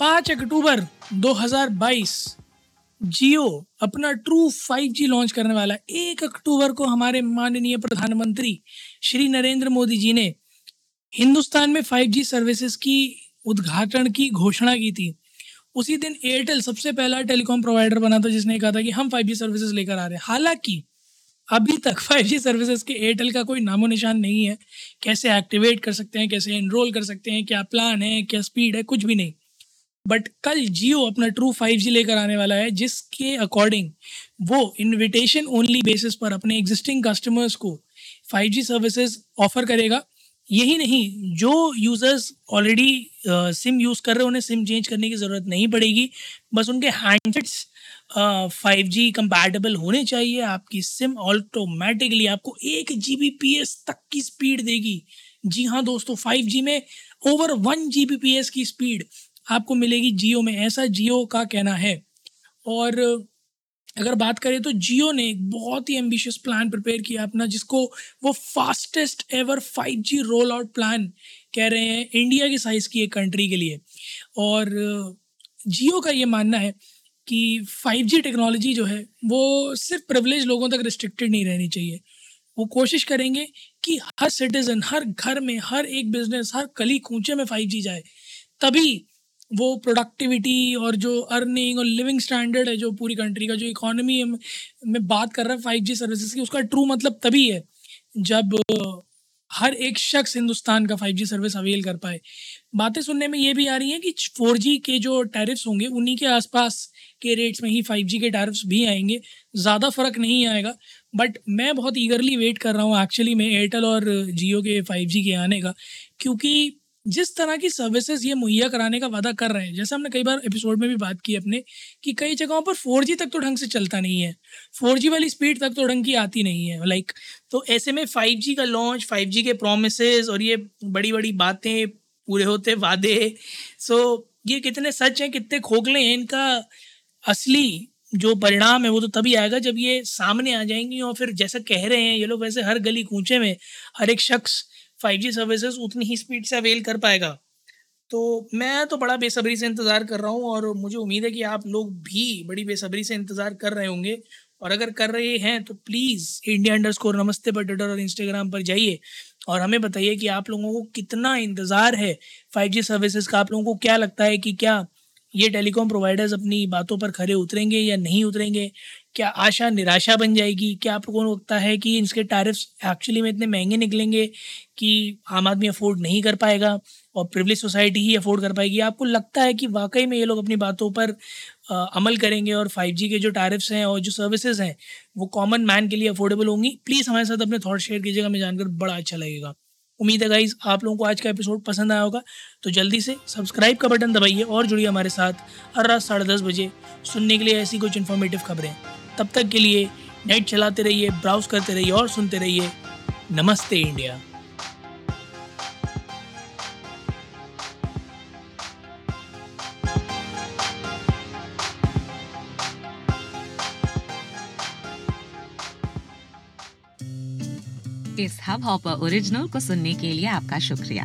पाँच अक्टूबर 2022 जियो अपना true 5G launch करने वाला एक अक्टूबर को हमारे माननीय प्रधानमंत्री श्री नरेंद्र मोदी जी ने हिंदुस्तान में 5G सर्विसेज़ की उद्घाटन की घोषणा की थी। उसी दिन एयरटेल सबसे पहला टेलीकॉम प्रोवाइडर बना था, जिसने कहा था कि हम 5G सर्विसेज़ लेकर आ रहे हैं। हालाँकि, अभी तक 5G सर्विसेज़ के एयरटेल का कोई नामो निशान नहीं है। कैसे एक्टिवेट कर सकते हैं, कैसे एनरोल कर सकते हैं, क्या प्लान है, क्या स्पीड है, कुछ भी नहीं। बट कल जियो अपना ट्रू 5G लेकर आने वाला है, जिसके अकॉर्डिंग वो इनविटेशन ओनली बेसिस पर अपने एग्जिस्टिंग कस्टमर्स को 5G सर्विसेज़ ऑफ़र करेगा। यही नहीं, जो यूज़र्स ऑलरेडी सिम यूज़ कर रहे हैं, उन्हें सिम चेंज करने की ज़रूरत नहीं पड़ेगी। बस उनके हैंडसेट्स फाइव जी कंपैटिबल होने चाहिए। आपकी सिम ऑटोमेटिकली आपको एक जी बी पी एस तक की स्पीड देगी। जी हाँ दोस्तों फाइव जी में over one G B P S की स्पीड आपको मिलेगी जियो में, ऐसा जियो का कहना है। और अगर बात करें तो जियो ने एक बहुत ही एम्बिशियस प्लान प्रिपेयर किया अपना, जिसको वो fastest ever 5G roll out plan कह रहे हैं इंडिया की साइज़ की एक कंट्री के लिए। और जियो का ये मानना है कि 5G टेक्नोलॉजी जो है, वो सिर्फ़ प्रिवलेज लोगों तक रिस्ट्रिक्टेड नहीं रहनी चाहिए। वो कोशिश करेंगे कि हर सिटीज़न हर घर में, हर एक बिज़नेस हर कली कूचे में 5G जाए, तभी वो प्रोडक्टिविटी और जो अर्निंग और लिविंग स्टैंडर्ड है जो पूरी कंट्री का, जो इकोनॉमी में बात कर रहा है फाइव जी सर्विसेज़ की, उसका ट्रू मतलब तभी है जब हर एक शख्स हिंदुस्तान का फाइव जी सर्विस अवेल कर पाए। बातें सुनने में ये भी आ रही हैं कि फोर जी के जो टैरिफ्स होंगे, उन्हीं के आसपास के रेट्स में ही फाइव जी के टैरिफ्स भी आएँगे। ज़्यादा फ़र्क नहीं आएगा बट मैं बहुत ईगरली वेट कर रहा हूँ एक्चुअली में एयरटेल और जियो के फाइव जी के आने का, क्योंकि जिस तरह की सर्विसेज़ ये मुहैया कराने का वादा कर रहे हैं, जैसे हमने कई बार एपिसोड में भी बात की अपने, कि कई जगहों पर फोर तक तो ढंग से चलता नहीं है। फोर वाली स्पीड तक तो ढंग की आती नहीं है लाइक तो ऐसे में फाइव का लॉन्च फाइव के प्रोमिस और ये बड़ी बड़ी बातें, पूरे होते वादे सो ये कितने सच हैं, कितने खोखले हैं, इनका असली जो परिणाम है वो तो तभी आएगा जब ये सामने आ जाएँगी और फिर जैसा कह रहे हैं, ये लोग वैसे हर गली कूचे में, हर एक शख्स फाइव जी सर्विसेज़ उतनी ही स्पीड से अवेल कर पाएगा। तो मैं तो बड़ा बेसब्री से इंतज़ार कर रहा हूँ और मुझे उम्मीद है कि आप लोग भी बड़ी बेसब्री से इंतज़ार कर रहे होंगे। और अगर कर रहे हैं तो प्लीज़ इंडिया अंडर स्कोर नमस्ते पर ट्विटर और इंस्टाग्राम पर जाइए और हमें बताइए कि आप लोगों को कितना इंतज़ार है फाइव जी सर्विसेज़ का। आप लोगों को क्या लगता है कि क्या ये टेलीकॉम प्रोवाइडर्स अपनी बातों पर खड़े उतरेंगे या नहीं उतरेंगे? क्या आशा निराशा बन जाएगी? क्या आप लोगों को लगता है कि इसके टैरिफ्स एक्चुअली में इतने महँगे निकलेंगे कि आम आदमी अफोर्ड नहीं कर पाएगा और प्रिवलेज सोसाइटी ही अफोर्ड कर पाएगी? आपको लगता है कि वाकई में ये लोग अपनी बातों पर आ, अमल करेंगे और 5G के जो टैरिफ्स हैं और जो सर्विसेज़ हैं वो कॉमन मैन के लिए अफोर्डेबल होंगी? प्लीज़ हमारे साथ अपने थॉट शेयर कीजिएगा हमें जानकर बड़ा अच्छा लगेगा। उम्मीद है गाइज़ आप लोगों को आज का एपिसोड पसंद आया होगा तो जल्दी से सब्सक्राइब का बटन दबाइए और जुड़िए हमारे साथ हर रात साढ़े दस बजे सुनने के लिए ऐसी कुछ इन्फॉर्मेटिव खबरें। तब तक के लिए नेट चलाते रहिए ब्राउज करते रहिए और सुनते रहिए। नमस्ते इंडिया। इस हब हॉपर ओरिजिनल को सुनने के लिए आपका शुक्रिया।